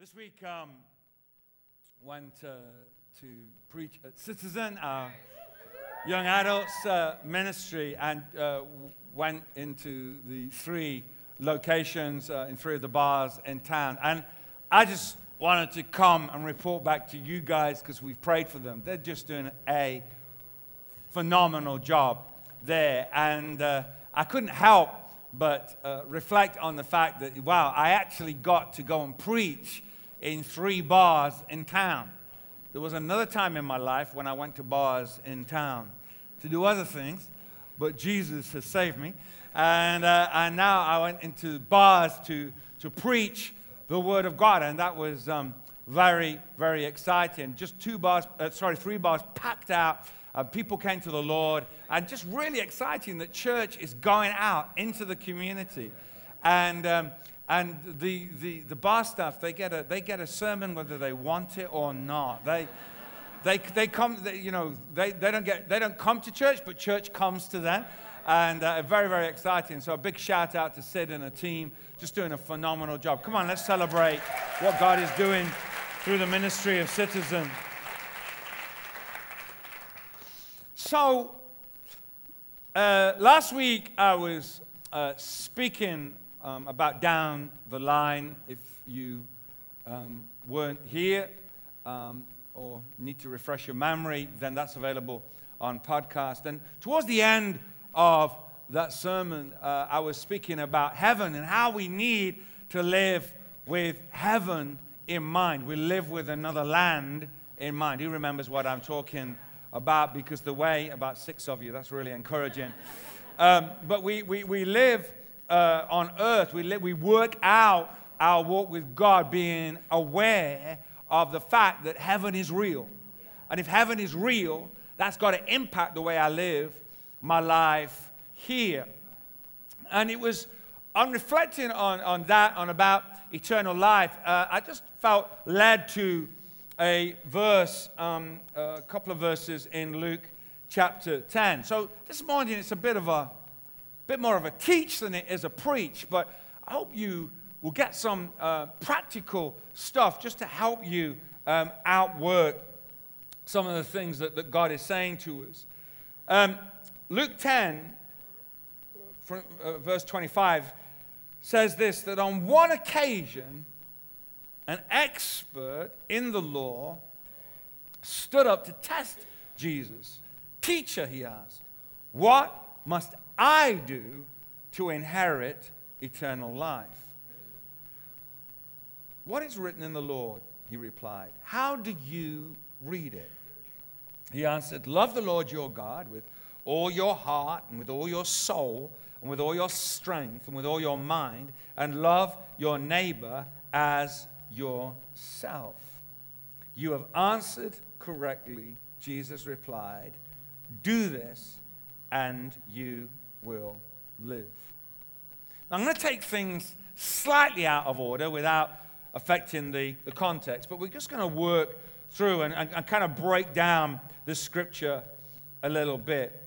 This week, um, went uh, to preach at Citizen, our young adults uh, ministry, and uh, went into the three locations uh, in three of the bars in town. And I just wanted to come and report back to you guys because we've prayed for them. They're just doing a phenomenal job there. And uh, I couldn't help but uh, reflect on the fact that, wow, I actually got to go and preach in three bars in town. There was another time in my life when I went to bars in town to do other things, but Jesus has saved me. And, uh, and now I went into bars to, to preach the Word of God, and that was um, very, very exciting. Just two bars, uh, sorry, three bars packed out. Uh, people came to the Lord, and just really exciting that church is going out into the community. And um, and the, the, the bar staff, they get, a, they get a sermon whether they want it or not. They, they, they come, they, you know, they, they, don't get, they don't come to church, but church comes to them. And uh, very, very exciting. So a big shout out to Sid and the team, just doing a phenomenal job. Come on, let's celebrate what God is doing through the ministry of Citizen. So, uh, last week I was uh, speaking um, about down the line. If you um, weren't here um, or need to refresh your memory, then that's available on podcast. And towards the end of that sermon, uh, I was speaking about heaven and how we need to live with heaven in mind. We live with another land in mind. Who remembers what I'm talking about? Because the way, about six of you, that's really encouraging. Um, but we, we, we live uh, on earth, we, let, we work out our walk with God being aware of the fact that heaven is real. And if heaven is real, that's got to impact the way I live my life here. And it was on reflecting on, on that, on about eternal life, uh, I just felt led to a verse, um, a couple of verses in Luke chapter 10. So this morning it's a bit of a bit more of a teach than it is a preach, but I hope you will get some uh, practical stuff just to help you um, outwork some of the things that, that God is saying to us. Um, Luke 10, from, uh, verse 25, says this that on one occasion, an expert in the law stood up to test Jesus. Teacher, he asked, what must I do to inherit eternal life. What is written in the Lord? He replied. How do you read it? He answered, Love the Lord your God with all your heart and with all your soul and with all your strength and with all your mind, and love your neighbor as yourself. You have answered correctly, Jesus replied. Do this, and you will live. Now, I'm going to take things slightly out of order without affecting the, the context, but we're just going to work through and, and, and kind of break down the scripture a little bit.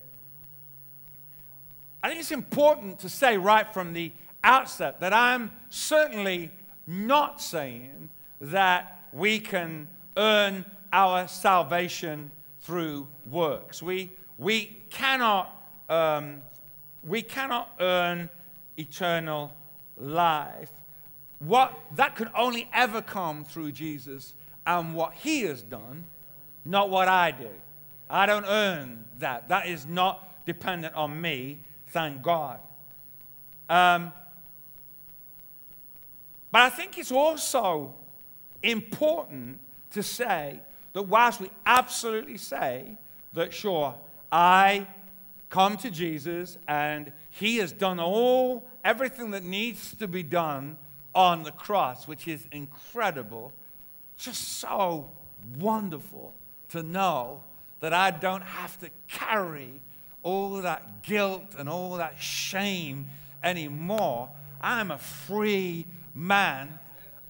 I think it's important to say right from the outset that I'm certainly not saying that we can earn our salvation through works. We, we cannot um, we cannot earn eternal life. What, that can only ever come through Jesus and what he has done, not what I do. I don't earn that. That is not dependent on me, thank God. Um, but I think it's also important to say that whilst we absolutely say that, sure, I come to Jesus and he has done all, everything that needs to be done on the cross, which is incredible. Just so wonderful to know that I don't have to carry all that guilt and all that shame anymore. I'm a free man.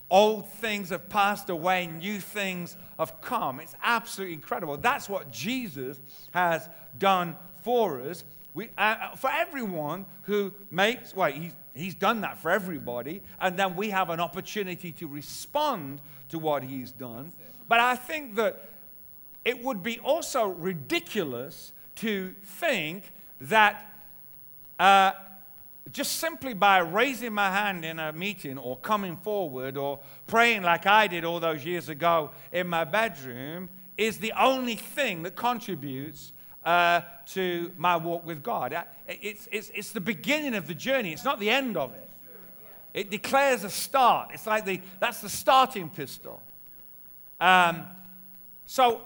Old things have passed away, new things have come. It's absolutely incredible. That's what Jesus has done for us. We, uh, for everyone who makes, well, he's, he's done that for everybody, and then we have an opportunity to respond to what he's done. But I think that it would be also ridiculous to think that uh, just simply by raising my hand in a meeting or coming forward or praying like I did all those years ago in my bedroom is the only thing that contributes uh, to my walk with God. Uh, it's, it's, it's the beginning of the journey, it's not the end of it. It declares a start. It's like the, that's the starting pistol. Um, so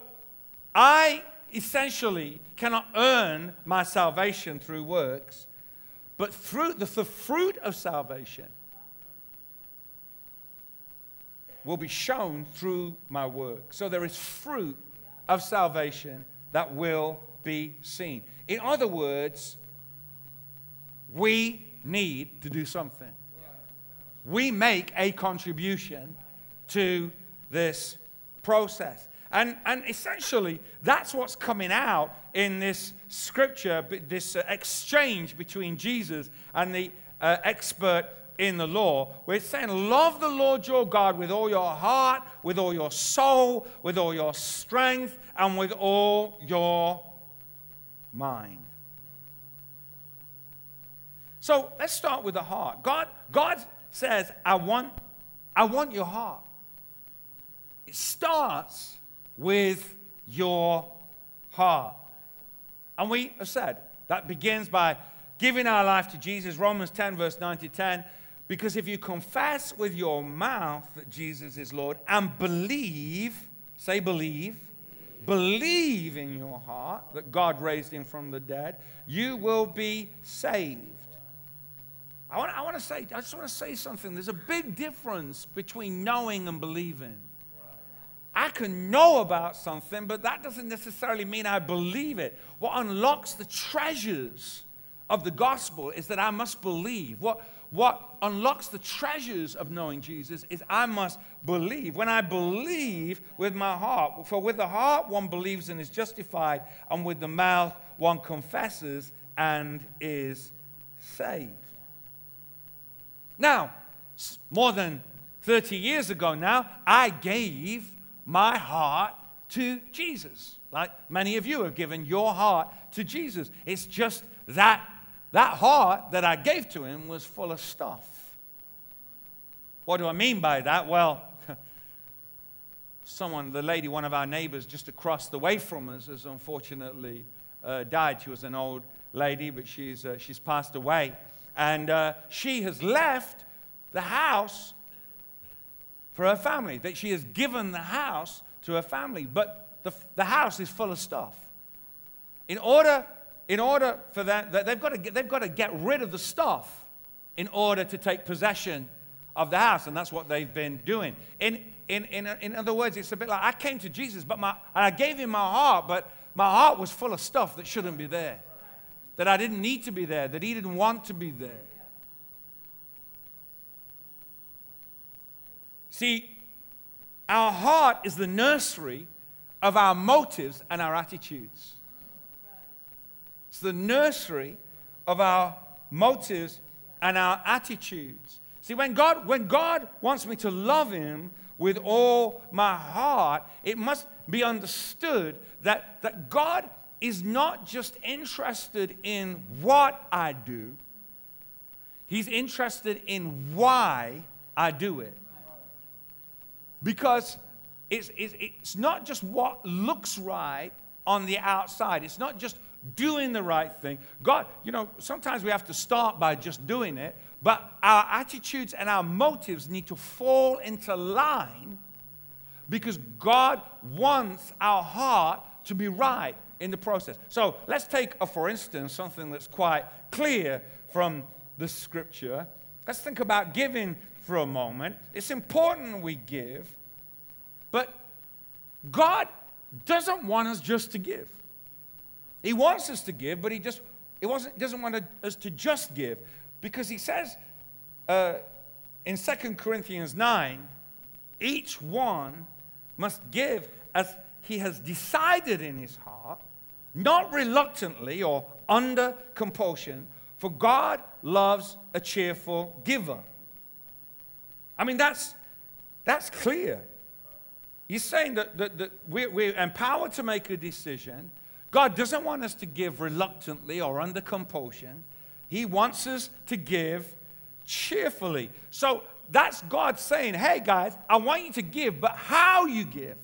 I essentially cannot earn my salvation through works, but through the, the fruit of salvation will be shown through my work. So there is fruit of salvation that will be seen. In other words, we need to do something. We make a contribution to this process. And, and essentially, that's what's coming out in this scripture, this uh, exchange between Jesus and the uh, expert in the law, We're saying, Love the Lord your God with all your heart, with all your soul, with all your strength, and with all your mind. So let's start with the heart. God, God says, I want, I want your heart. It starts with your heart. And we have said that begins by giving our life to Jesus. Romans 10, verse 9 to 10. Because if you confess with your mouth that Jesus is Lord and believe, say believe, believe in your heart that God raised him from the dead, you will be saved. I want, I want to say, I just want to say something. There's a big difference between knowing and believing. I can know about something, but that doesn't necessarily mean I believe it. What unlocks the treasures of the gospel is that I must believe. What, what unlocks the treasures of knowing Jesus is I must believe. When I believe with my heart, for with the heart one believes and is justified, and with the mouth one confesses and is saved. Now, more than 30 years ago now, I gave my heart to Jesus. Like many of you have given your heart to Jesus. It's just that that heart that I gave to him was full of stuff. What do I mean by that? Well, someone, the lady, one of our neighbors just across the way from us, has unfortunately uh, died. She was an old lady, but she's, uh, she's passed away. And uh, she has left the house for her family, that she has given the house to her family. But the, the house is full of stuff. In order in order for that, they've got, to get, they've got to get rid of the stuff in order to take possession of the house. And that's what they've been doing. In, in, in, in other words, it's a bit like I came to Jesus, but my, I gave him my heart, but my heart was full of stuff that shouldn't be there, that I didn't need to be there, that he didn't want to be there. See, our heart is the nursery of our motives and our attitudes. It's the nursery of our motives and our attitudes. See, when God, when God wants me to love Him with all my heart, it must be understood that, that God is not just interested in what I do, He's interested in why I do it. Because it's, it's, it's not just what looks right on the outside, it's not just doing the right thing. God, you know, sometimes we have to start by just doing it, but our attitudes and our motives need to fall into line because God wants our heart to be right in the process. So let's take, a, for instance, something that's quite clear from the scripture. Let's think about giving for a moment. It's important we give, but God doesn't want us just to give. He wants us to give, but he just he wasn't, doesn't want us to just give because he says uh, in 2 Corinthians 9, each one must give as he has decided in his heart, not reluctantly or under compulsion, for God loves a cheerful giver. I mean, that's, that's clear. He's saying that, that, that we're, we're empowered to make a decision. God doesn't want us to give reluctantly or under compulsion. He wants us to give cheerfully. So that's God saying, hey guys, I want you to give, but how you give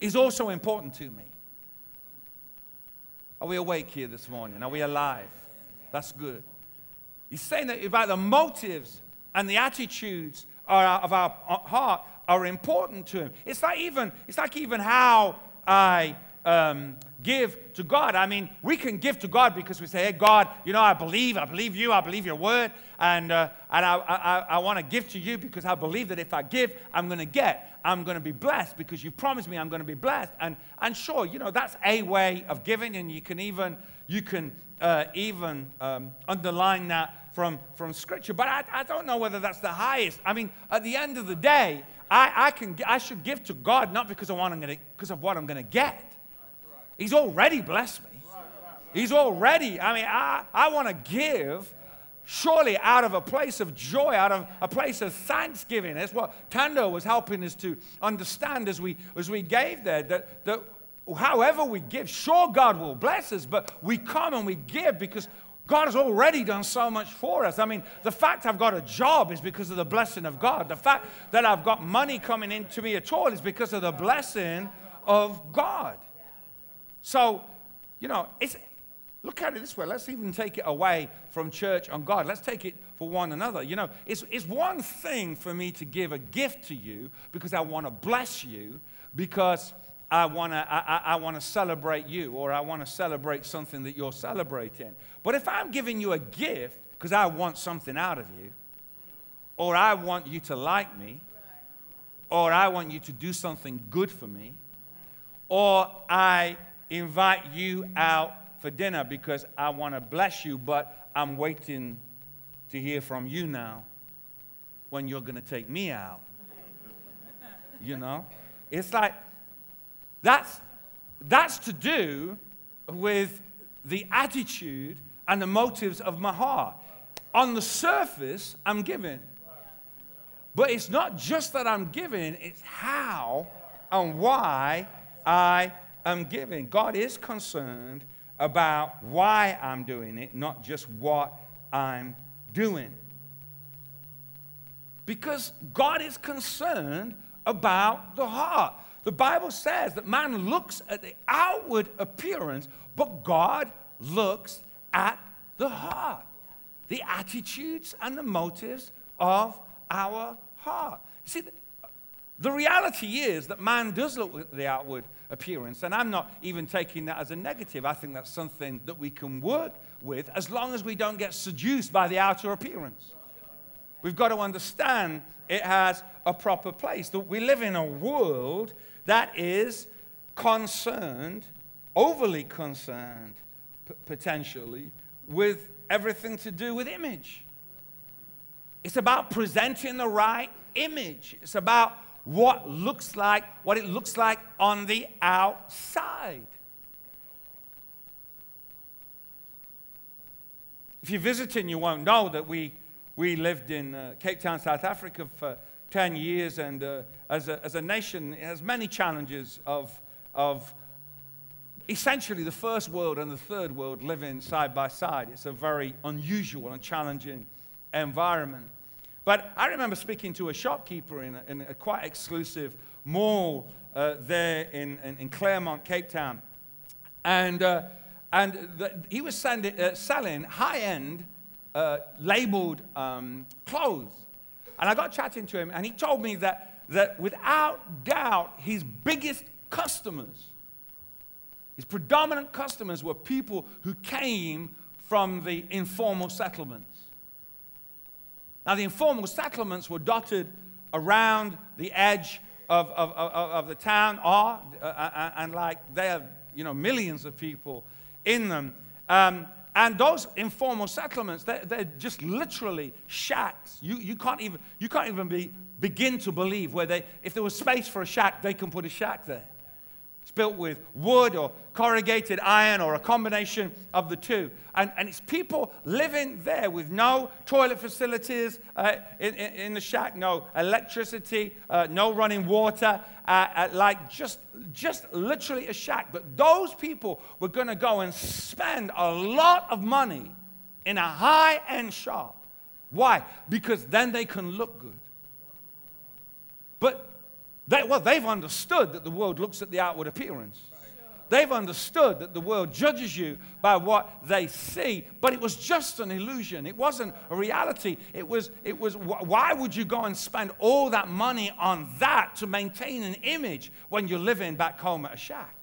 is also important to me. Are we awake here this morning? Are we alive? That's good. He's saying that about the motives and the attitudes of our heart are important to him. It's like even, it's like even how I um, give to God. I mean, we can give to God because we say, hey, God, you know, I believe, I believe you, I believe your word, and, uh, and I, I, I want to give to you because I believe that if I give, I'm going to get. I'm going to be blessed because you promised me I'm going to be blessed. And, and sure, you know, that's a way of giving, and you can even, you can, uh, even um, underline that from, from Scripture. But I, I don't know whether that's the highest. I mean, at the end of the day, I, I, can, I should give to God not because of what I'm, gonna, because of what I'm going to get. He's already blessed me. He's already, I mean, I, I want to give surely out of a place of joy, out of a place of thanksgiving. That's what Tando was helping us to understand as we, as we gave there. That, that however we give, sure, God will bless us, but we come and we give because God has already done so much for us. I mean, the fact I've got a job is because of the blessing of God. The fact that I've got money coming into me at all is because of the blessing of God. So, you know, it's, look at it this way. Let's even take it away from church and God. Let's take it for one another. You know, it's, it's one thing for me to give a gift to you because I want to bless you, because I want to I, I, I want to celebrate you, or I want to celebrate something that you're celebrating. But if I'm giving you a gift because I want something out of you, or I want you to like me, or I want you to do something good for me, or I invite you out for dinner because I want to bless you, but I'm waiting to hear from you now when you're going to take me out. You know? It's like that's, that's to do with the attitude and the motives of my heart. On the surface, I'm giving. But it's not just that I'm giving, it's how and why I am giving. God is concerned about why I'm doing it, not just what I'm doing. Because God is concerned about the heart. The Bible says that man looks at the outward appearance, but God looks at the heart, the attitudes and the motives of our heart. You see, the reality is that man does look at the outward appearance, and I'm not even taking that as a negative. I think that's something that we can work with as long as we don't get seduced by the outer appearance. We've got to understand it has a proper place. That we live in a world that is concerned, overly concerned, p- potentially, with everything to do with image. It's about presenting the right image. It's about what looks like, what it looks like on the outside. If you're visiting, you won't know that we, we lived in uh, Cape Town, South Africa for 10 years, and uh, as, a, as a nation, it has many challenges of, of essentially the first world and the third world living side by side. It's a very unusual and challenging environment. But I remember speaking to a shopkeeper in a, in a quite exclusive mall uh, there in, in, in, Claremont, Cape Town. And, uh, and the, he was sending, uh, selling high end uh, labeled um, clothes. And I got chatting to him, and he told me that, that without doubt, his biggest customers, his predominant customers, were people who came from the informal settlements. Now, the informal settlements were dotted around the edge of, of, of, of the town, are, uh, uh, uh, and like they have, you know, millions of people in them. Um, and those informal settlements, they're, they're, just literally shacks. You, you can't even, you can't even be, begin to believe where they, if there was space for a shack, they can put a shack there. Built with wood or corrugated iron or a combination of the two. And, and it's people living there with no toilet facilities uh, in, in, in, the shack, no electricity, uh, no running water, uh, uh like just, just literally a shack. But those people were going to go and spend a lot of money in a high end shop. Why? Because then they can look good. But they, well, they've understood that the world looks at the outward appearance. They've understood that the world judges you by what they see, but it was just an illusion. It wasn't a reality. It was, it was why would you go and spend all that money on that to maintain an image when you're living back home at a shack?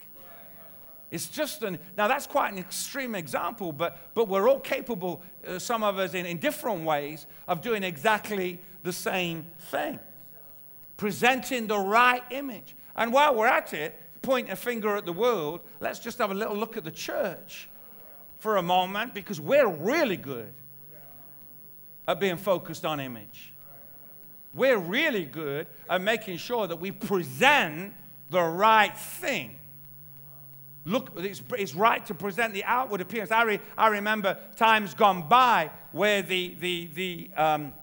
It's just an, now that's quite an extreme example, but, but we're all capable, uh, some of us in, in different ways, of doing exactly the same thing presenting the right image. And while we're at it, point a finger at the world, let's just have a little look at the church for a moment because we're really good at being focused on image. We're really good at making sure that we present the right thing. Look, it's, it's right to present the outward appearance. I, re, I remember times gone by where the, the, the um,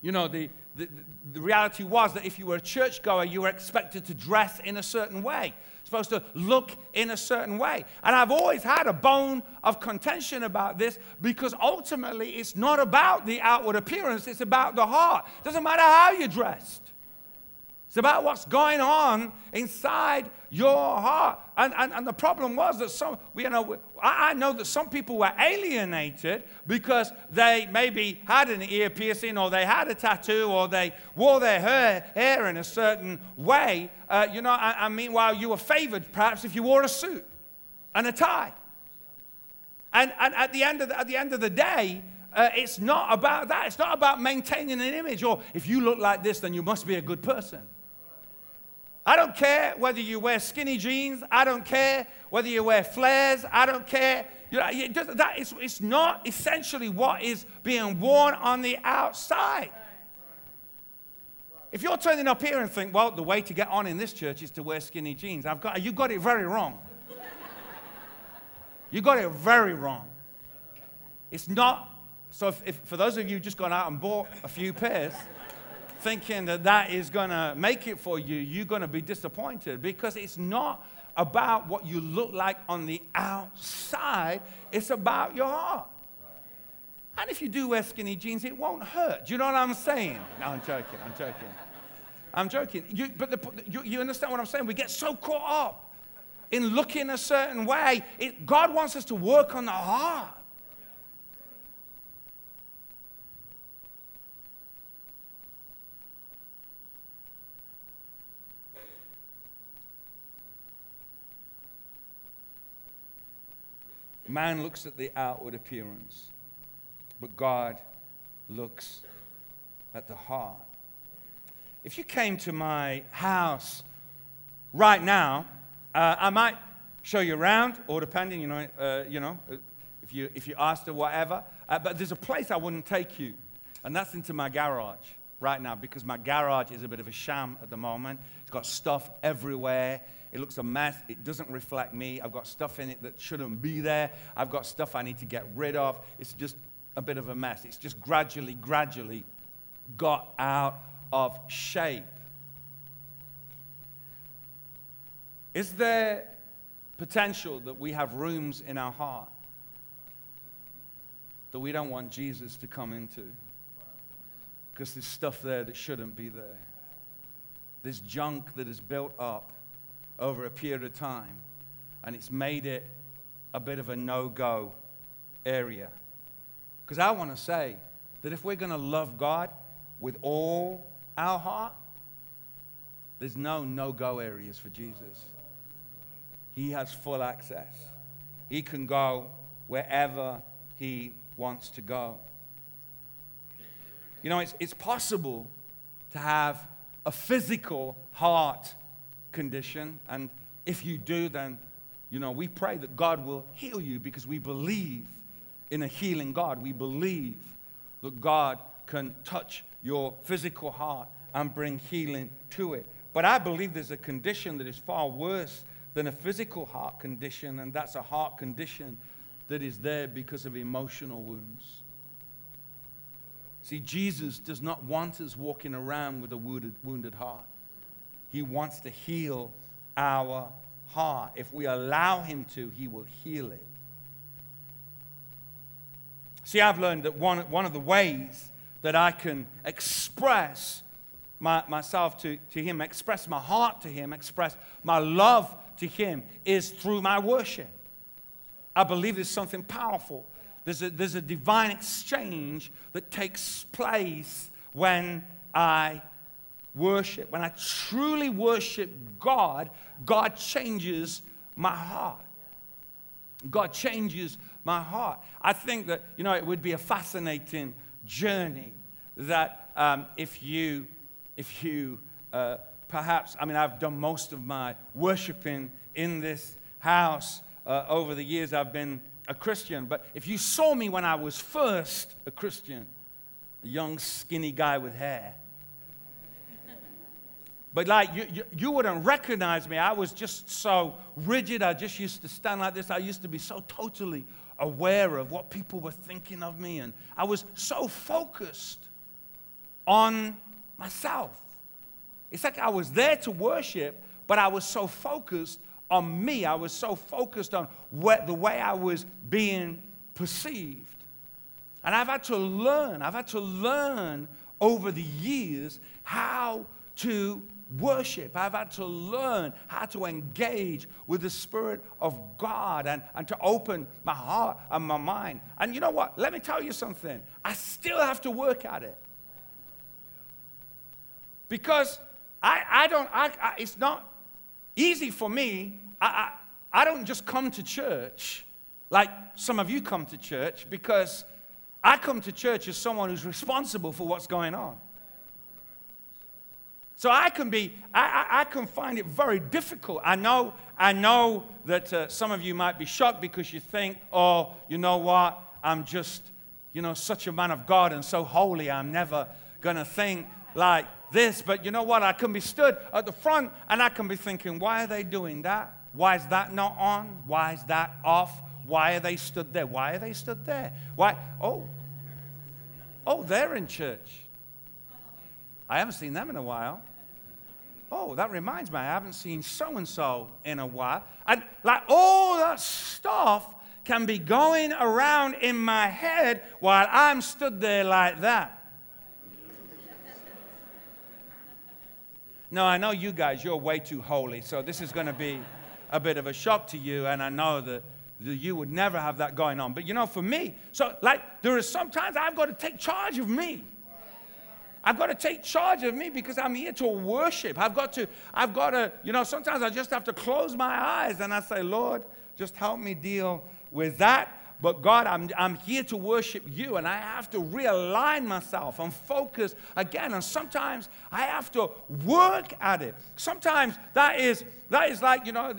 you know, the, the, the reality was that if you were a churchgoer, you were expected to dress in a certain way, supposed to look in a certain way. And I've always had a bone of contention about this because ultimately it's not about the outward appearance, it's about the heart. It doesn't matter how you're dressed. It's about what's going on inside your heart. And, and, and the problem was that some, you know, I, I know that some people were alienated because they maybe had an ear piercing or they had a tattoo or they wore their hair, hair in a certain way. Uh, you know, I, I meanwhile, you were favored perhaps if you wore a suit and a tie. And, and at, the end of the, at the end of the day, uh, it's not about that. It's not about maintaining an image or if you look like this, then you must be a good person. I don't care whether you wear skinny jeans. I don't care whether you wear flares. I don't care. You know, it does, that is, it's not essentially what is being worn on the outside. If you're turning up here and think, well, the way to get on in this church is to wear skinny jeans, I've got, you got it very wrong. you got it very wrong. It's not, so if, if, for those of you just gone out and bought a few pairs, thinking that that is going to make it for you, you're going to be disappointed because it's not about what you look like on the outside, it's about your heart. And if you do wear skinny jeans, it won't hurt. Do you know what I'm saying? No, I'm joking. I'm joking. I'm joking. You, but the, you, you, understand what I'm saying? We get so caught up in looking a certain way. It, God wants us to work on the heart. Man looks at the outward appearance, but God looks at the heart. If you came to my house right now, uh, I might show you around, or depending, you know, uh, you know, if you if you asked or whatever. Uh, but there's a place I wouldn't take you, and that's into my garage right now because my garage is a bit of a sham at the moment. It's got stuff everywhere. It looks a mess. It doesn't reflect me. I've got stuff in it that shouldn't be there. I've got stuff I need to get rid of. It's just a bit of a mess. It's just gradually, gradually got out of shape. Is there potential that we have rooms in our heart that we don't want Jesus to come into? Because there's stuff there that shouldn't be there. There's junk that is built up over a period of time, and it's made it a bit of a no go area. Because I want to say that if we're going to love God with all our heart, there's no no go areas for Jesus. He has full access, He can go wherever He wants to go. You know, it's, it's possible to have a physical heart condition. And if you do, then, you know, we pray that God will heal you because we believe in a healing God. We believe that God can touch your physical heart and bring healing to it. But I believe there's a condition that is far worse than a physical heart condition, and that's a heart condition that is there because of emotional wounds. See, Jesus does not want us walking around with a wounded, wounded heart. He wants to heal our heart. If we allow Him to, He will heal it. See, I've learned that one, one of the ways that I can express my, myself to, to Him, express my heart to Him, express my love to Him is through my worship. I believe there's something powerful. There's a, there's a divine exchange that takes place when I worship. When I truly worship God, God changes my heart. God changes my heart. I think that, you know, it would be a fascinating journey that um, if you, if you uh, perhaps, I mean, I've done most of my worshiping in this house uh, over the years I've been a Christian. But if you saw me when I was first a Christian, a young, skinny guy with hair, but like you, you, you, wouldn't recognize me. I was just so rigid. I just used to stand like this. I used to be so totally aware of what people were thinking of me. And I was so focused on myself. It's like I was there to worship, but I was so focused on me. I was so focused on what, the way I was being perceived. And I've had to learn, I've had to learn over the years how to worship. I've had to learn how to engage with the Spirit of God and, and to open my heart and my mind. And you know what? Let me tell you something. I still have to work at it. Because I, I don't, I, I, it's not easy for me. I, I, I don't just come to church like some of you come to church because I come to church as someone who's responsible for what's going on. So I can be, I, I, I, can find it very difficult. I know, I know that uh, some of you might be shocked because you think, oh, you know what? I'm just, you know, such a man of God and so holy. I'm never going to think like this. But you know what? I can be stood at the front and I can be thinking, why are they doing that? Why is that not on? Why is that off? Why are they stood there? Why are they stood there? Why? Oh, oh, they're in church. I haven't seen them in a while. Oh, that reminds me, I haven't seen so and so in a while. And like all that stuff can be going around in my head while I'm stood there like that. No, I know you guys, you're way too holy, so this is going to be a bit of a shock to you, and I know that, that you would never have that going on. But you know, for me, so like there is sometimes I've got to take charge of me. I've got to take charge of me because I'm here to worship. I've got to, I've got to, you know, sometimes I just have to close my eyes and I say, Lord, just help me deal with that. But God, I'm, I'm here to worship you, and I have to realign myself and focus again. And sometimes I have to work at it. Sometimes that is, that is like, you know,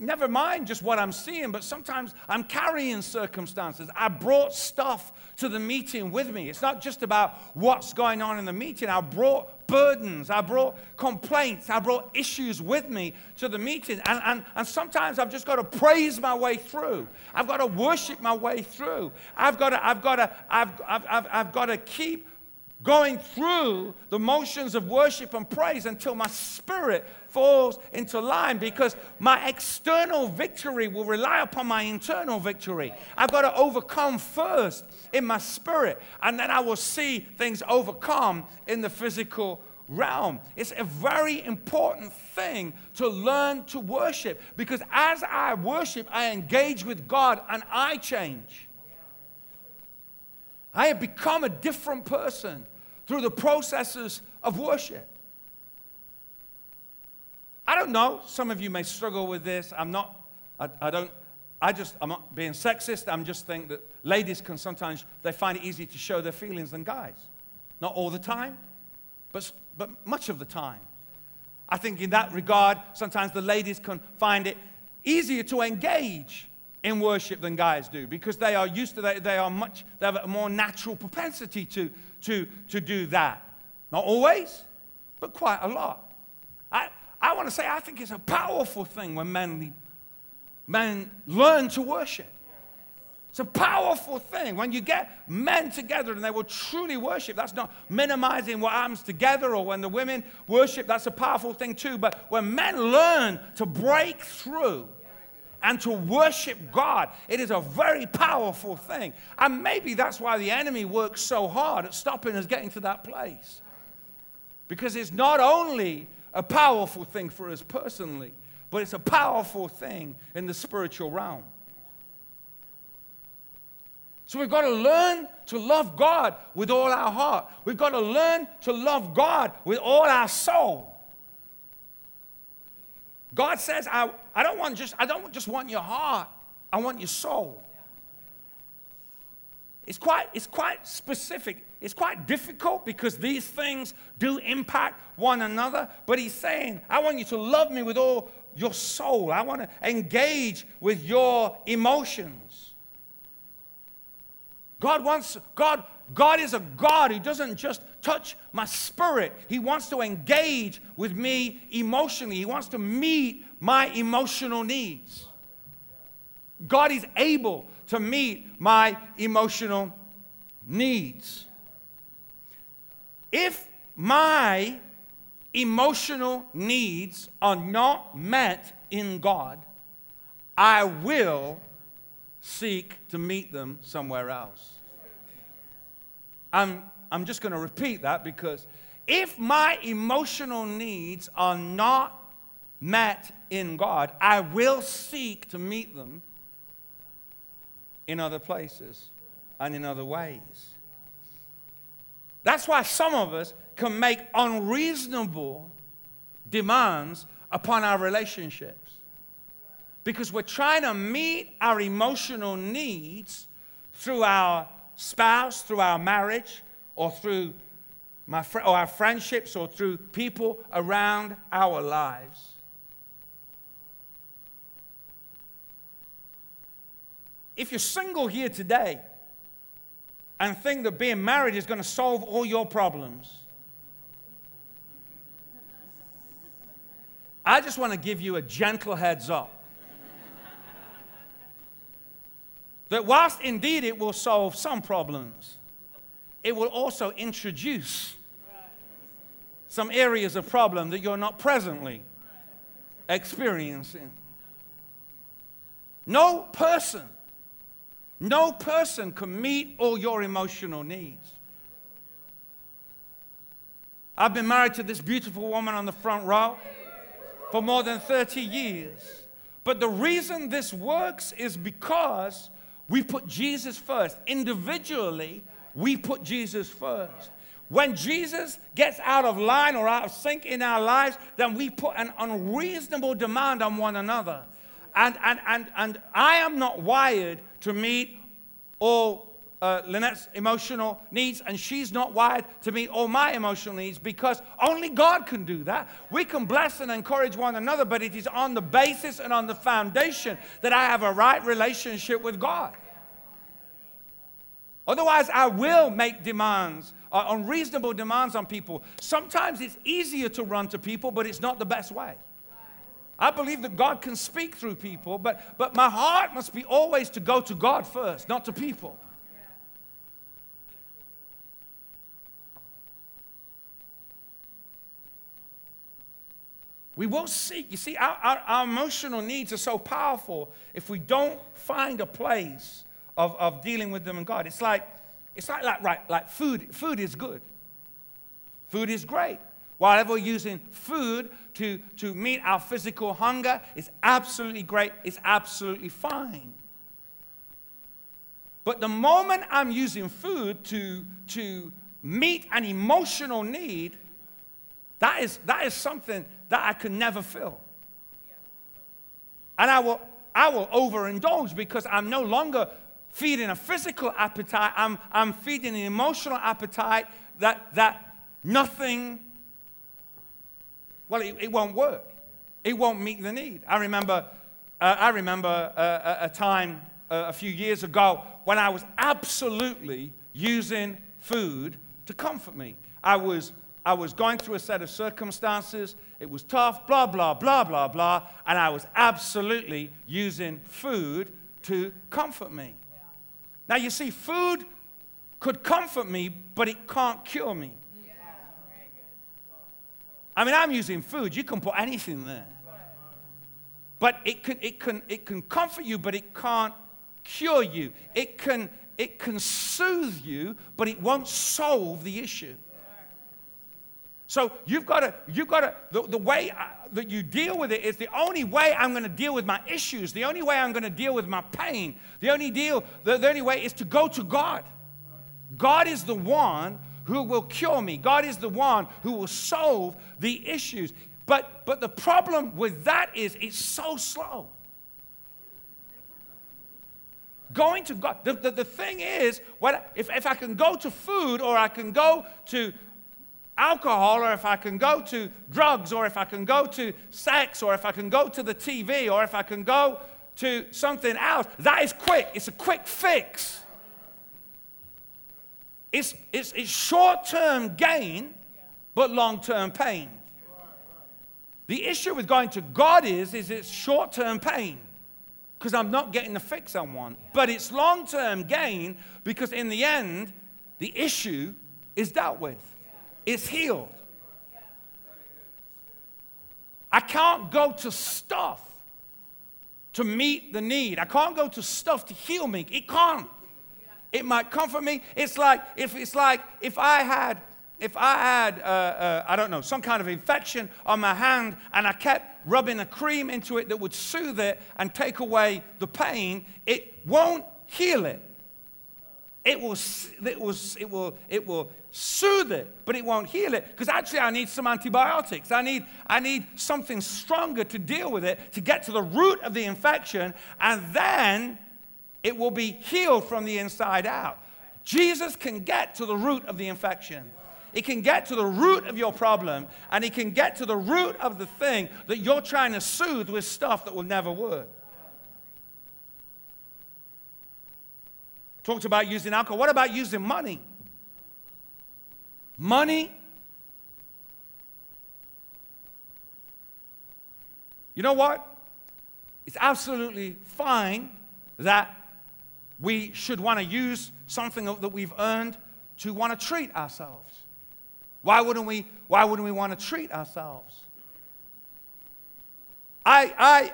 never mind just what I'm seeing, but sometimes I'm carrying circumstances. I brought stuff to the meeting with me. It's not just about what's going on in the meeting. I brought burdens, I brought complaints, I brought issues with me to the meeting. And, and, and sometimes I've just got to praise my way through. I've got to worship my way through. I've got to, I've got to, I've, I've, I've, I've got to keep going through the motions of worship and praise until my spirit falls into line because my external victory will rely upon my internal victory. I've got to overcome first in my spirit, and then I will see things overcome in the physical realm. It's a very important thing to learn to worship because as I worship, I engage with God and I change. I have become a different person through the processes of worship. I don't know. Some of you may struggle with this. I'm not, I, I don't, I just, I'm not being sexist. I'm just think that ladies can sometimes, they find it easier to show their feelings than guys. Not all the time, but, but much of the time. I think in that regard, sometimes the ladies can find it easier to engage in worship than guys do because they are used to that. They are much, they have a more natural propensity to, to, to do that. Not always, but quite a lot. Want to say, I think it's a powerful thing when men, men learn to worship. It's a powerful thing when you get men together and they will truly worship. That's not minimizing what happens together or when the women worship. That's a powerful thing too. But when men learn to break through and to worship God, it is a very powerful thing. And maybe that's why the enemy works so hard at stopping us getting to that place. Because it's not only a powerful thing for us personally, but it's a powerful thing in the spiritual realm. So we've got to learn to love God with all our heart. We've got to learn to love God with all our soul. God says, I, I, don't want just, I don't just want your heart, I want your soul. It's quite, it's quite specific. It's quite difficult because these things do impact one another. But he's saying, I want you to love me with all your soul. I want to engage with your emotions. God wants, God, God is a God who doesn't just touch my spirit. He wants to engage with me emotionally. He wants to meet my emotional needs. God is able to meet my emotional needs. If my emotional needs are not met in God, I will seek to meet them somewhere else. I'm, I'm just going to repeat that because if my emotional needs are not met in God, I will seek to meet them in other places and in other ways. That's why some of us can make unreasonable demands upon our relationships because we're trying to meet our emotional needs through our spouse, through our marriage, or through my fr- or our friendships, or through people around our lives. If you're single here today and think that being married is going to solve all your problems, I just want to give you a gentle heads up. that whilst indeed it will solve some problems, it will also introduce some areas of problem that you're not presently experiencing. No person, no person can meet all your emotional needs. I've been married to this beautiful woman on the front row for more than 30 years. But the reason this works is because we put Jesus first. Individually, we put Jesus first. When Jesus gets out of line or out of sync in our lives, then we put an unreasonable demand on one another. And, and, and, and I am not wired to meet all uh, Lynette's emotional needs, and she's not wired to meet all my emotional needs because only God can do that. We can bless and encourage one another, but it is on the basis and on the foundation that I have a right relationship with God. Otherwise, I will make demands, uh, unreasonable demands on people. Sometimes it's easier to run to people, but it's not the best way. I believe that God can speak through people, but, but my heart must be always to go to God first, not to people. We will seek. You see, our, our, our, emotional needs are so powerful if we don't find a place of, of dealing with them in God. It's like, it's like, like, right, like food. Food is good. Food is great. Whatever we're using food to, to meet our physical hunger is absolutely great. It's absolutely fine. But the moment I'm using food to, to meet an emotional need, that is, that is something that I could never fill. And I will, I will overindulge because I'm no longer feeding a physical appetite, I'm, I'm feeding an emotional appetite that, that nothing, well, it, it won't work. It won't meet the need. I remember, uh, I remember uh, a, a time uh, a few years ago when I was absolutely using food to comfort me. I was, I was going through a set of circumstances it was tough, blah, blah, blah, blah, blah. And I was absolutely using food to comfort me. Now, you see, food could comfort me, but it can't cure me. I mean, I'm using food. You can put anything there. But it can, it can, it can comfort you, but it can't cure you. It can, it can soothe you, but it won't solve the issue. So you've got to, you've got to, the, the way I, that you deal with it is the only way I'm going to deal with my issues, the only way I'm going to deal with my pain, the only deal, the, the only way is to go to God. God is the one who will cure me. God is the one who will solve the issues. But, but the problem with that is it's so slow. Going to God. The, the, the thing is, what, if, if I can go to food or I can go to alcohol or if I can go to drugs or if I can go to sex or if I can go to the TV or if I can go to something else, that is quick. It's a quick fix. It's, it's, it's short term gain, but long term pain. The issue with going to God is, is it's short term pain because I'm not getting the fix I want. But it's long term gain because in the end, the issue is dealt with, it's healed. I can't go to stuff to meet the need. I can't go to stuff to heal me. It can't. It might comfort me. It's like if it's like if I had if I had uh, uh, I don't know some kind of infection on my hand and I kept rubbing a cream into it that would soothe it and take away the pain, it won't heal it. It will, it will, it will, it will soothe it, but it won't heal it because actually I need some antibiotics. I need, I need something stronger to deal with it, to get to the root of the infection, and then it will be healed from the inside out. Jesus can get to the root of the infection. He can get to the root of your problem, and he can get to the root of the thing that you're trying to soothe with stuff that will never work. Talked about using alcohol. What about using money? Money. You know what? It's absolutely fine that we should want to use something that we've earned to want to treat ourselves. Why wouldn't we, why wouldn't we want to treat ourselves? I,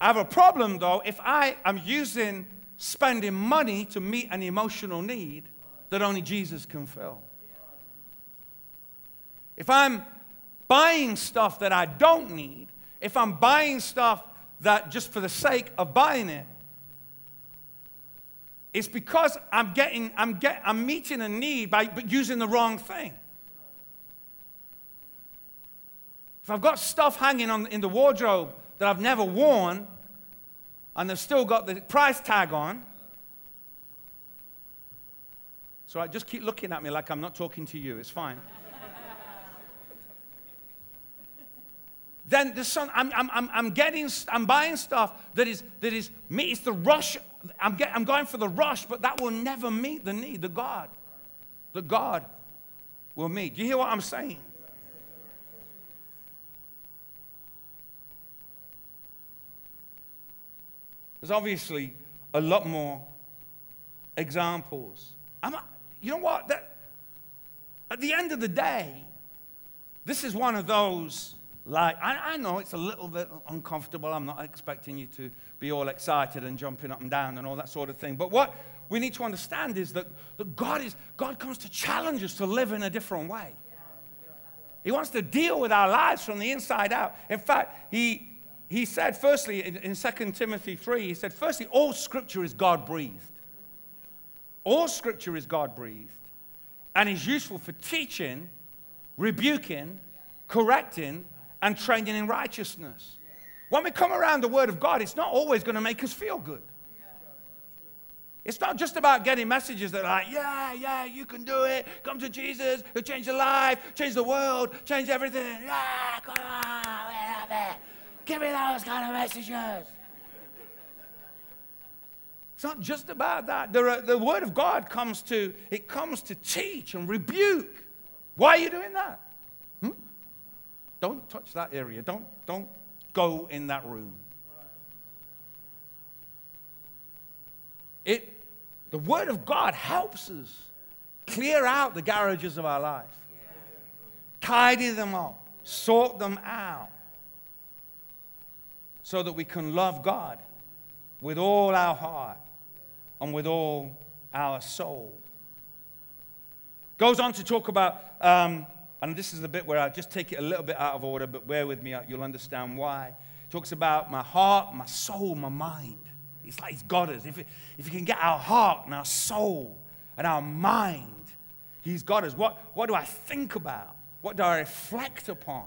I have a problem though if I am using spending money to meet an emotional need that only Jesus can fill. If I'm buying stuff that I don't need, if I'm buying stuff that just for the sake of buying it, it's because I'm getting, I'm get, I'm meeting a need by using the wrong thing. If I've got stuff hanging on, in the wardrobe that I've never worn, and they've still got the price tag on, so I just keep looking at me like I'm not talking to you. It's fine. then there's some, I'm, I'm, I'm getting, I'm buying stuff that is, that is me. It's the rush. I'm, get, I'm going for the rush, but that will never meet the need, the God. The God will meet. Do you hear what I'm saying? There's obviously a lot more examples. I'm, you know what? That, at the end of the day, this is one of those like, I, I, know it's a little bit uncomfortable. I'm not expecting you to be all excited and jumping up and down and all that sort of thing. But what we need to understand is that, that God, is, God comes to challenge us to live in a different way. He wants to deal with our lives from the inside out. In fact, he, he said, firstly, in, in 2 Timothy 3, he said, firstly, all scripture is God breathed. All scripture is God breathed and is useful for teaching, rebuking, correcting, and training in righteousness. When we come around the Word of God, it's not always going to make us feel good. It's not just about getting messages that are like, yeah, yeah, you can do it. Come to Jesus. He'll change your life, change the world, change everything. Yeah, come on, we love it. Give me those kind of messages. It's not just about that. The, uh, the Word of God comes to, it comes to teach and rebuke. Why are you doing that? Don't touch that area. Don't, don't go in that room. It, the Word of God helps us clear out the garages of our life, tidy them up, sort them out, so that we can love God with all our heart and with all our soul. Goes on to talk about, um, and this is the bit where I just take it a little bit out of order, but bear with me, uh, you'll understand why. Talks about my heart, my soul, my mind. It's like He's got us. If, it, if you can get our heart and our soul and our mind, He's got us. What, what do I think about? What do I reflect upon?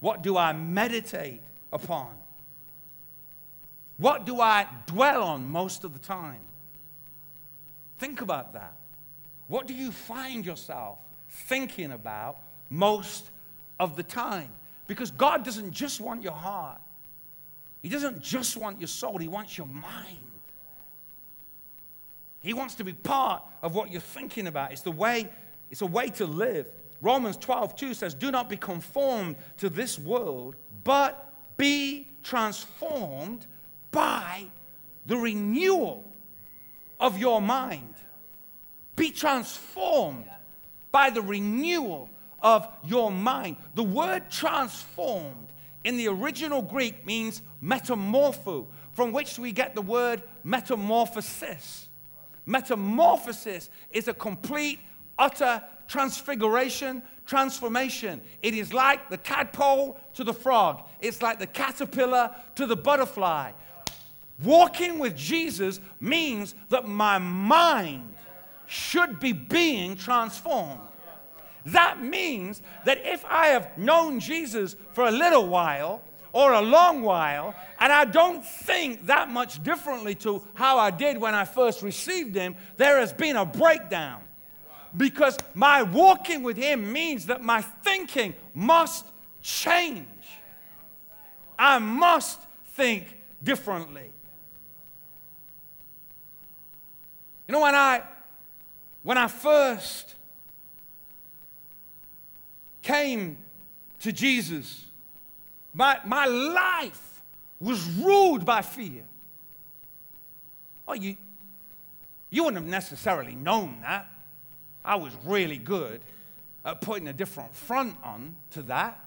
What do I meditate upon? What do I dwell on most of the time? Think about that. What do you find yourself thinking about most of the time? Because God doesn't just want your heart, He doesn't just want your soul, He wants your mind. He wants to be part of what you're thinking about. It's the way, it's a way to live. Romans 12, 2 says, Do not be conformed to this world, but be transformed by the renewal of your mind. Be transformed by the renewal of your mind. The word transformed in the original Greek means metamorpho, from which we get the word metamorphosis. Metamorphosis is a complete, utter transfiguration, transformation. It is like the tadpole to the frog, it's like the caterpillar to the butterfly. Walking with Jesus means that my mind should be being transformed. That means that if I have known Jesus for a little while or a long while, and I don't think that much differently to how I did when I first received Him, there has been a breakdown. Because my walking with Him means that my thinking must change. I must think differently. You know, when I, when I first came to Jesus, my, my life was ruled by fear. Oh, you, you wouldn't have necessarily known that. I was really good at putting a different front on to that.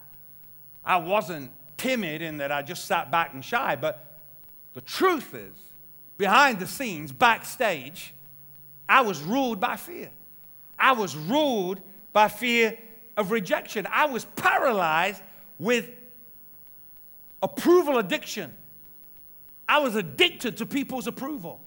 I wasn't timid in that I just sat back and shy, but the truth is, behind the scenes, backstage, I was ruled by fear. I was ruled by fear of rejection. I was paralyzed with approval addiction. I was addicted to people's approval.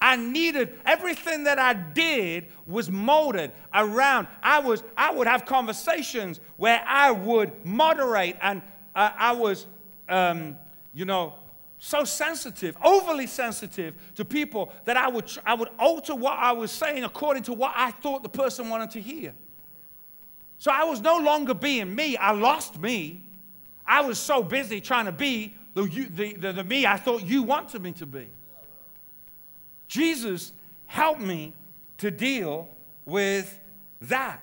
I needed everything that I did was molded around. I was I would have conversations where I would moderate and uh, I was um, you know so sensitive, overly sensitive to people that I would, I would alter what I was saying according to what I thought the person wanted to hear. So I was no longer being me. I lost me. I was so busy trying to be the, the, the, the me I thought you wanted me to be. Jesus helped me to deal with that.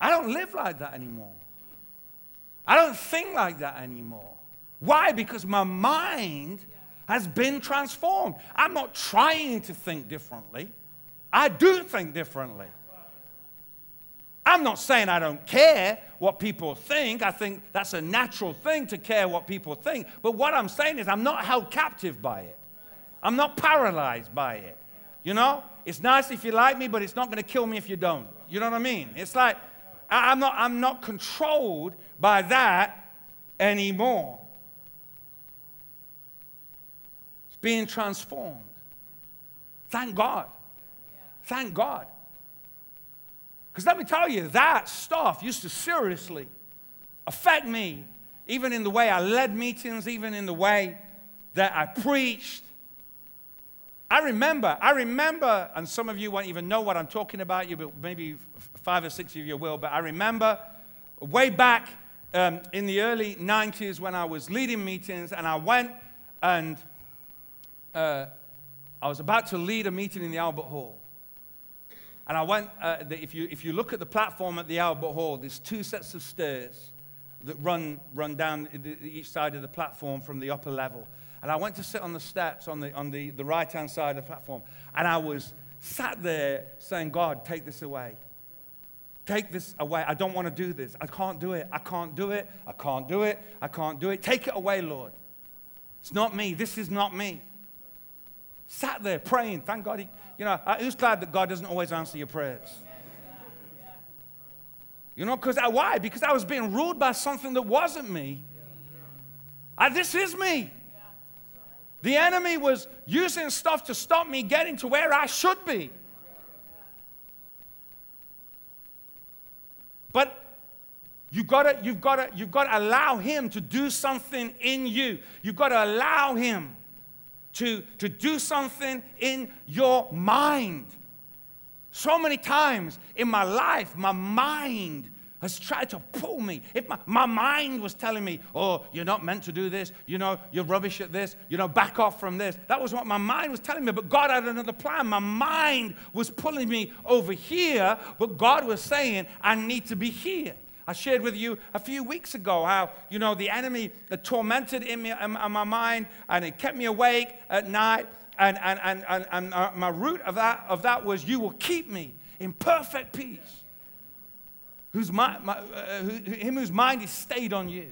I don't live like that anymore. I don't think like that anymore. Why? Because my mind has been transformed. I'm not trying to think differently, I do think differently. I'm not saying I don't care what people think. I think that's a natural thing to care what people think. But what I'm saying is, I'm not held captive by it. I'm not paralyzed by it. You know? It's nice if you like me, but it's not going to kill me if you don't. You know what I mean? It's like, I'm not, I'm not controlled by that anymore. Being transformed. Thank God. Thank God. Because let me tell you, that stuff used to seriously affect me, even in the way I led meetings, even in the way that I preached. I remember, I remember, and some of you won't even know what I'm talking about, you, but maybe five or six of you will, but I remember way back um, in the early 90s when I was leading meetings and I went and uh, I was about to lead a meeting in the Albert Hall. And I went, uh, the, if, you, if you look at the platform at the Albert Hall, there's two sets of stairs that run, run down the, each side of the platform from the upper level. And I went to sit on the steps on the, on the, the right hand side of the platform. And I was sat there saying, God, take this away. Take this away. I don't want to do this. I can't do it. I can't do it. I can't do it. I can't do it. Take it away, Lord. It's not me. This is not me. Sat there praying. Thank God. He, you know, who's glad that God doesn't always answer your prayers? You know, because uh, why? Because I was being ruled by something that wasn't me. I, this is me. The enemy was using stuff to stop me getting to where I should be. But You've got to, you've got to, you've got to allow him to do something in you. You've got to allow him to, to do something in your mind. So many times in my life, my mind has tried to pull me. If my, my mind was telling me, oh, you're not meant to do this, you know, you're rubbish at this, you know, back off from this. That was what my mind was telling me, but God had another plan. My mind was pulling me over here, but God was saying, I need to be here. I shared with you a few weeks ago how, you know, the enemy tormented in, me, in my mind and it kept me awake at night. And, and, and, and, and my root of that, of that was, You will keep me in perfect peace whose my, uh, who, him whose mind is stayed on you.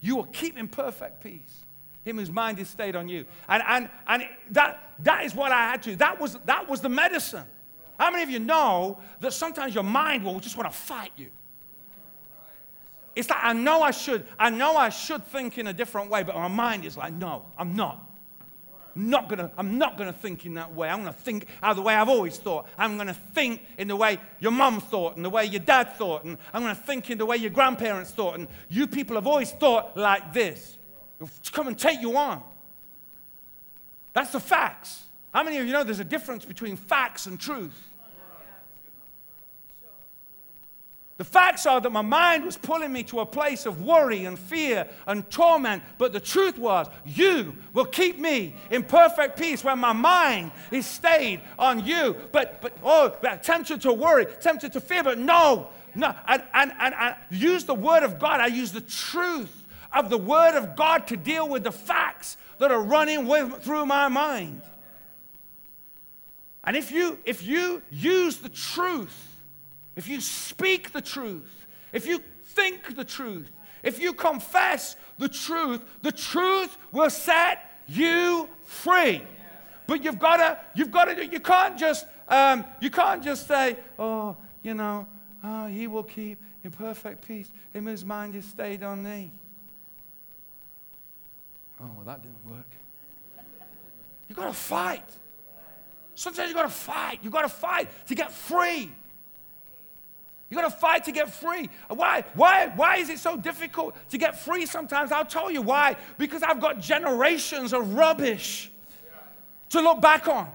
You will keep in perfect peace. Him whose mind is stayed on you. And, and, and that, that is what I had to. That was, that was the medicine. How many of you know that sometimes your mind will just want to fight you? It's like, I know I should, I know I should think in a different way, but my mind is like, no, I'm not I'm not gonna, I'm not to think in that way. I'm to think out the way I've always thought. I'm to think in the way your mum thought and the way your dad thought. And I'm to think in the way your grandparents thought. And you people have always thought like this. Come and take you on. That's the facts. How many of you know there's a difference between facts and truth? The facts are that my mind was pulling me to a place of worry and fear and torment. But the truth was, you will keep me in perfect peace when my mind is stayed on you. But, but oh, tempted to worry, tempted to fear, but no, no. And, and, and I use the word of God, I use the truth of the word of God to deal with the facts that are running with, through my mind. And if you, if you use the truth, if you speak the truth, if you think the truth, if you confess the truth, the truth will set you free. But you've got to, you've got to, you can't just, um, you can't just say, oh, you know, oh, he will keep in perfect peace. him his mind is stayed on me. Oh, well, that didn't work. You've got to fight. Sometimes you've got to fight. You've got to fight to get free. You got to fight to get free. Why? Why? Why is it so difficult to get free sometimes? I'll tell you why. Because I've got generations of rubbish to look back on.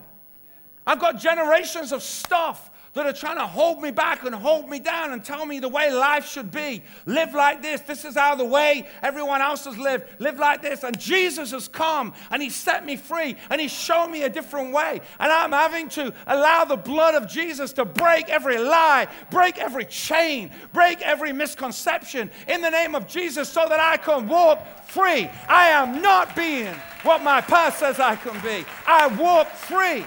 I've got generations of stuff that are trying to hold me back and hold me down and tell me the way life should be. Live like this. This is how the way everyone else has lived. Live like this. And Jesus has come and He set me free and He showed me a different way. And I'm having to allow the blood of Jesus to break every lie, break every chain, break every misconception in the name of Jesus so that I can walk free. I am not being what my past says I can be. I walk free.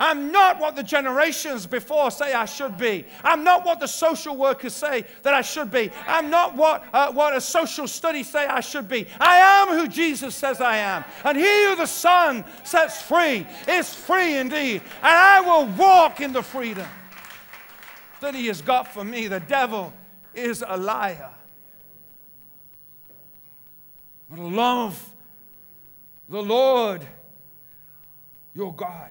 I'm not what the generations before say I should be. I'm not what the social workers say that I should be. I'm not what, uh, what a social study say I should be. I am who Jesus says I am. And he who the Son sets free is free indeed. And I will walk in the freedom that he has got for me. The devil is a liar. But love the Lord your God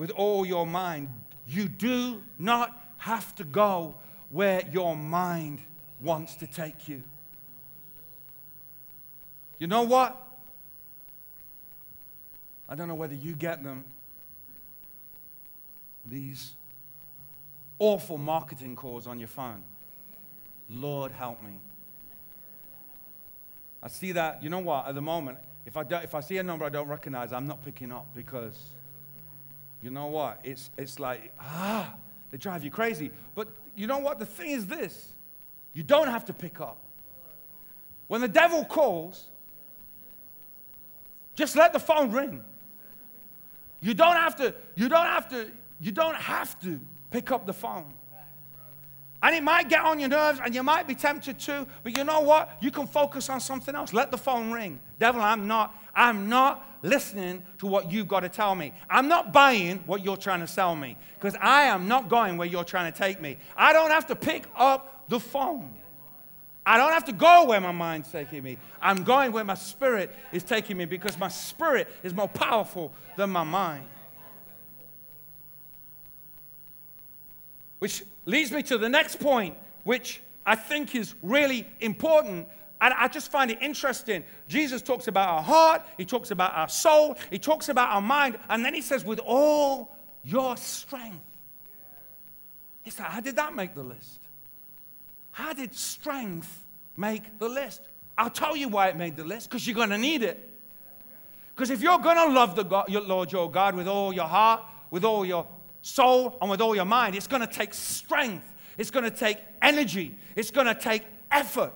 with all your mind. You do not have to go where your mind wants to take you. You know what? I don't know whether you get them. These awful marketing calls on your phone. Lord, help me. I see that, you know what, at the moment, if I, do, if I see a number I don't recognize, I'm not picking up because you know what? It's, it's like, ah, they drive you crazy. But you know what? The thing is this you don't have to pick up. When the devil calls, just let the phone ring. You don't have to, you don't have to, you don't have to pick up the phone. And it might get on your nerves and you might be tempted to, but you know what? You can focus on something else. Let the phone ring. Devil, I'm not, I'm not listening to what you've got to tell me. I'm not buying what you're trying to sell me because I am not going where you're trying to take me. I don't have to pick up the phone. I don't have to go where my mind's taking me. I'm going where my spirit is taking me because my spirit is more powerful than my mind. Which leads me to the next point, which I think is really important. And I just find it interesting. Jesus talks about our heart, he talks about our soul, he talks about our mind, and then he says, with all your strength. He said, How did that make the list? How did strength make the list? I'll tell you why it made the list, because you're going to need it. Because if you're going to love the God, your Lord your God with all your heart, with all your soul, and with all your mind, it's going to take strength. It's going to take energy. It's going to take effort.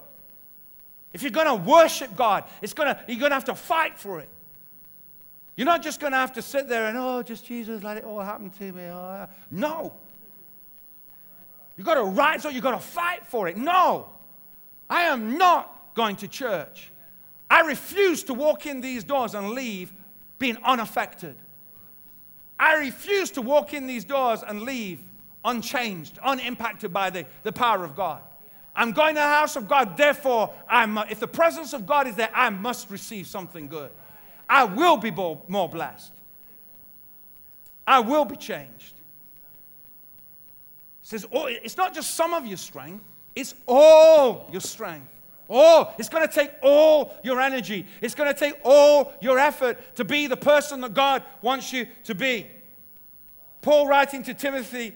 If you're going to worship God, it's to, you're going to have to fight for it. You're not just going to have to sit there and, oh, just Jesus, let it all happen to me. Oh, no. You've got to rise so you've got to fight for it. No. I am not going to church. I refuse to walk in these doors and leave being unaffected. I refuse to walk in these doors and leave unchanged, unimpacted by the, the power of God. I'm going to the house of God, therefore, I'm, if the presence of God is there, I must receive something good. I will be more blessed. I will be changed. He says, oh, it's not just some of your strength, it's all your strength. Oh, it's going to take all your energy. It's going to take all your effort to be the person that God wants you to be. Paul, writing to Timothy,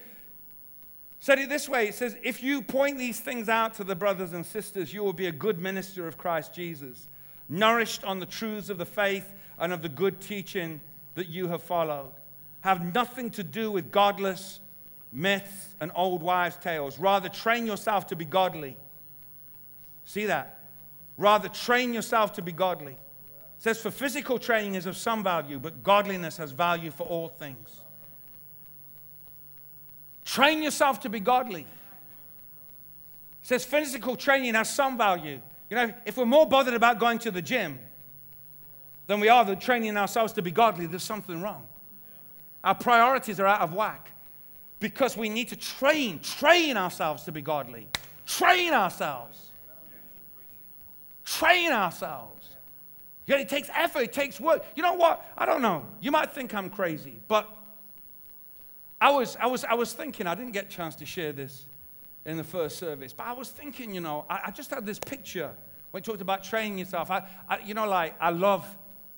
said it this way It says, If you point these things out to the brothers and sisters, you will be a good minister of Christ Jesus, nourished on the truths of the faith and of the good teaching that you have followed. Have nothing to do with godless myths and old wives' tales. Rather, train yourself to be godly. See that? Rather, train yourself to be godly. It says, For physical training is of some value, but godliness has value for all things. Train yourself to be godly. It says, Physical training has some value. You know, if we're more bothered about going to the gym than we are the training ourselves to be godly, there's something wrong. Our priorities are out of whack because we need to train, train ourselves to be godly. Train ourselves. Train ourselves. Yeah, it takes effort, it takes work. You know what? I don't know. You might think I'm crazy, but I was, I was, I was thinking, I didn't get a chance to share this in the first service, but I was thinking, you know, I, I just had this picture when you talked about training yourself. I, I, you know, like, I love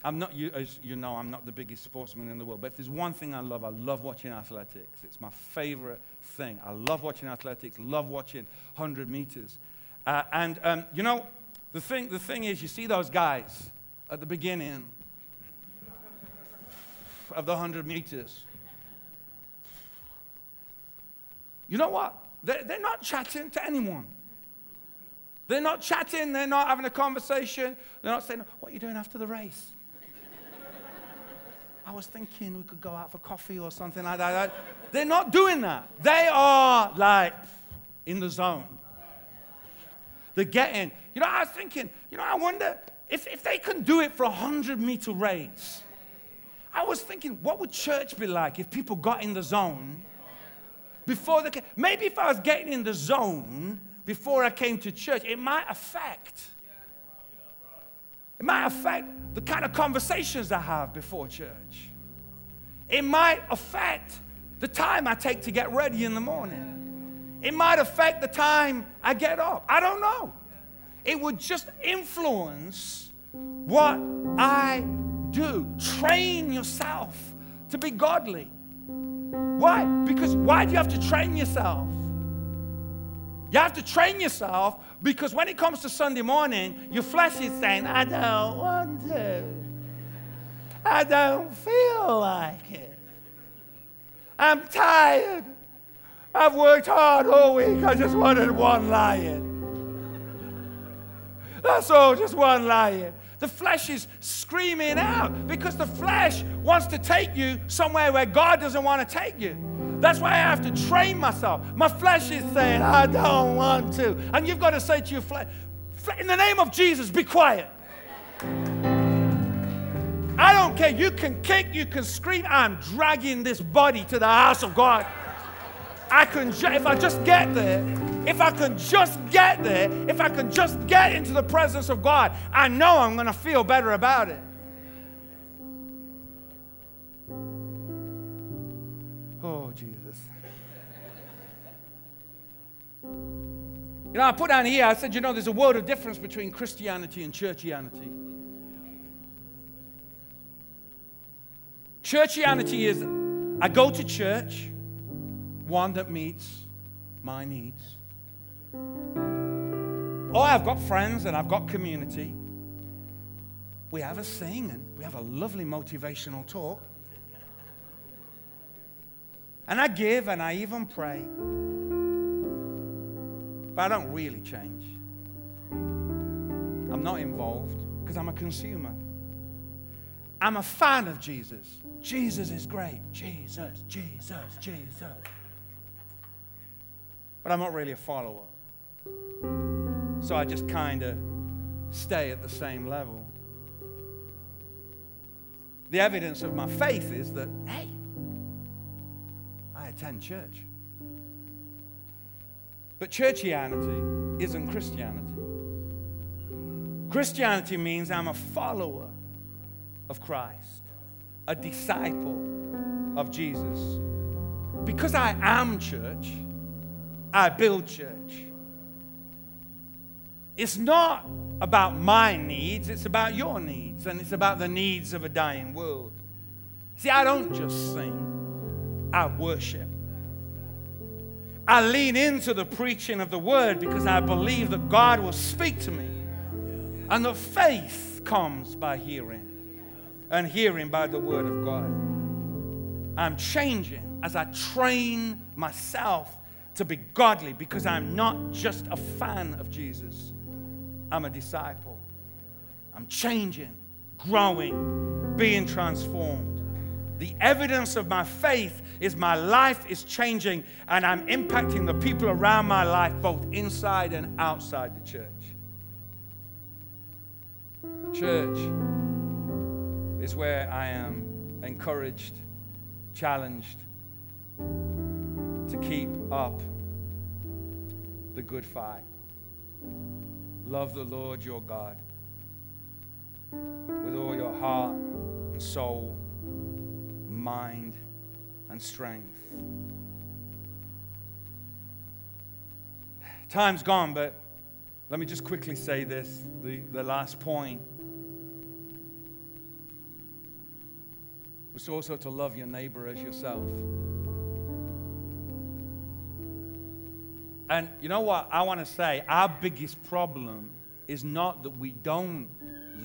I'm not, you, as you know, I'm not the biggest sportsman in the world, but if there's one thing I love, I love watching athletics. It's my favorite thing. I love watching athletics, love watching 100 meters. Uh, and, um, you know, the thing, the thing is, you see those guys at the beginning of the 100 meters. You know what? They're, they're not chatting to anyone. They're not chatting, they're not having a conversation, they're not saying, What are you doing after the race? I was thinking we could go out for coffee or something like that. They're not doing that. They are like in the zone. They're getting, you know, I was thinking, you know, I wonder if, if they can do it for a 100 meter race. I was thinking, what would church be like if people got in the zone before came? Maybe if I was getting in the zone before I came to church, it might affect. It might affect the kind of conversations I have before church. It might affect the time I take to get ready in the morning. It might affect the time I get up. I don't know. It would just influence what I do. Train yourself to be godly. Why? Because why do you have to train yourself? You have to train yourself because when it comes to Sunday morning, your flesh is saying, I don't want to. I don't feel like it. I'm tired. I've worked hard all week. I just wanted one lie-in. That's all, just one lie-in. The flesh is screaming out because the flesh wants to take you somewhere where God doesn't want to take you. That's why I have to train myself. My flesh is saying, I don't want to. And you've got to say to your flesh, in the name of Jesus, be quiet. I don't care. You can kick, you can scream. I'm dragging this body to the house of God. I can, if I just get there, if I can just get there, if I can just get into the presence of God, I know I'm going to feel better about it. Oh, Jesus. You know, I put down here, I said, you know, there's a world of difference between Christianity and churchianity. Churchianity is I go to church, one that meets my needs. Oh, I've got friends and I've got community. We have a sing and we have a lovely motivational talk. And I give and I even pray. But I don't really change. I'm not involved because I'm a consumer. I'm a fan of Jesus. Jesus is great. Jesus, Jesus, Jesus. But I'm not really a follower. So I just kind of stay at the same level. The evidence of my faith is that, hey, I attend church. But churchianity isn't Christianity. Christianity means I'm a follower of Christ, a disciple of Jesus. Because I am church, I build church. It's not about my needs, it's about your needs, and it's about the needs of a dying world. See, I don't just sing, I worship. I lean into the preaching of the word because I believe that God will speak to me. And the faith comes by hearing, and hearing by the word of God. I'm changing as I train myself to be godly because I'm not just a fan of Jesus. I'm a disciple. I'm changing, growing, being transformed. The evidence of my faith is my life is changing and I'm impacting the people around my life, both inside and outside the church. Church is where I am encouraged, challenged keep up the good fight. Love the Lord your God with all your heart and soul, mind and strength. Time's gone, but let me just quickly say this the, the last point was also to love your neighbor as yourself. And you know what I want to say? Our biggest problem is not that we don't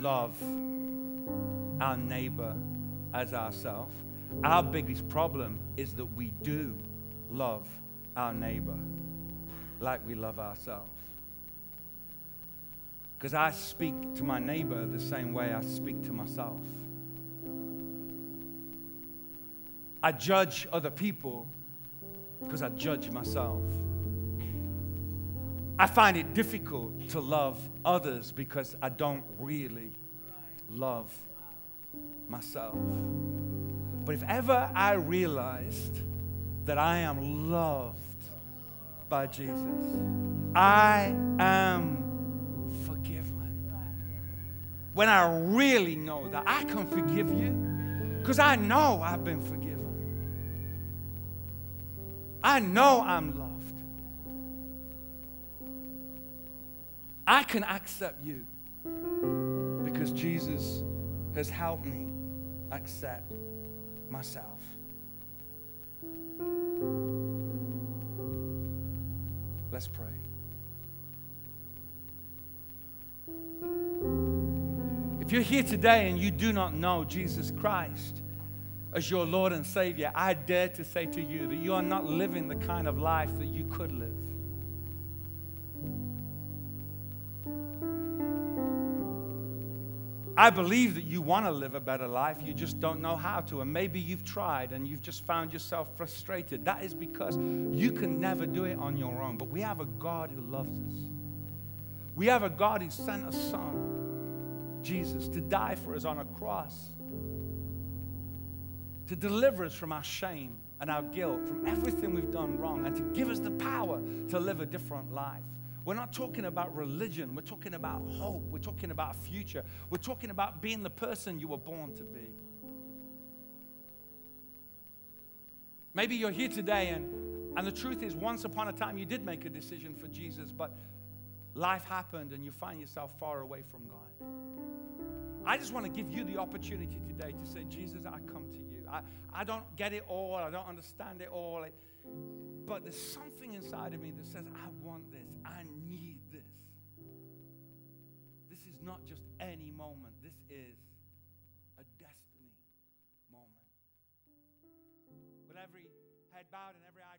love our neighbor as ourselves. Our biggest problem is that we do love our neighbor like we love ourselves. Because I speak to my neighbor the same way I speak to myself. I judge other people because I judge myself. I find it difficult to love others because I don't really love myself. But if ever I realized that I am loved by Jesus, I am forgiven. When I really know that I can forgive you, because I know I've been forgiven. I know I'm loved. I can accept you because Jesus has helped me accept myself. Let's pray. If you're here today and you do not know Jesus Christ as your Lord and Savior, I dare to say to you that you are not living the kind of life that you could live. I believe that you want to live a better life. You just don't know how to. And maybe you've tried and you've just found yourself frustrated. That is because you can never do it on your own. But we have a God who loves us. We have a God who sent a son, Jesus, to die for us on a cross, to deliver us from our shame and our guilt, from everything we've done wrong, and to give us the power to live a different life. We're not talking about religion. We're talking about hope. We're talking about future. We're talking about being the person you were born to be. Maybe you're here today, and, and the truth is, once upon a time, you did make a decision for Jesus, but life happened and you find yourself far away from God. I just want to give you the opportunity today to say, Jesus, I come to you. I, I don't get it all, I don't understand it all. But there's something inside of me that says, I want this. I not just any moment, this is a destiny moment. With every head bowed and every eye.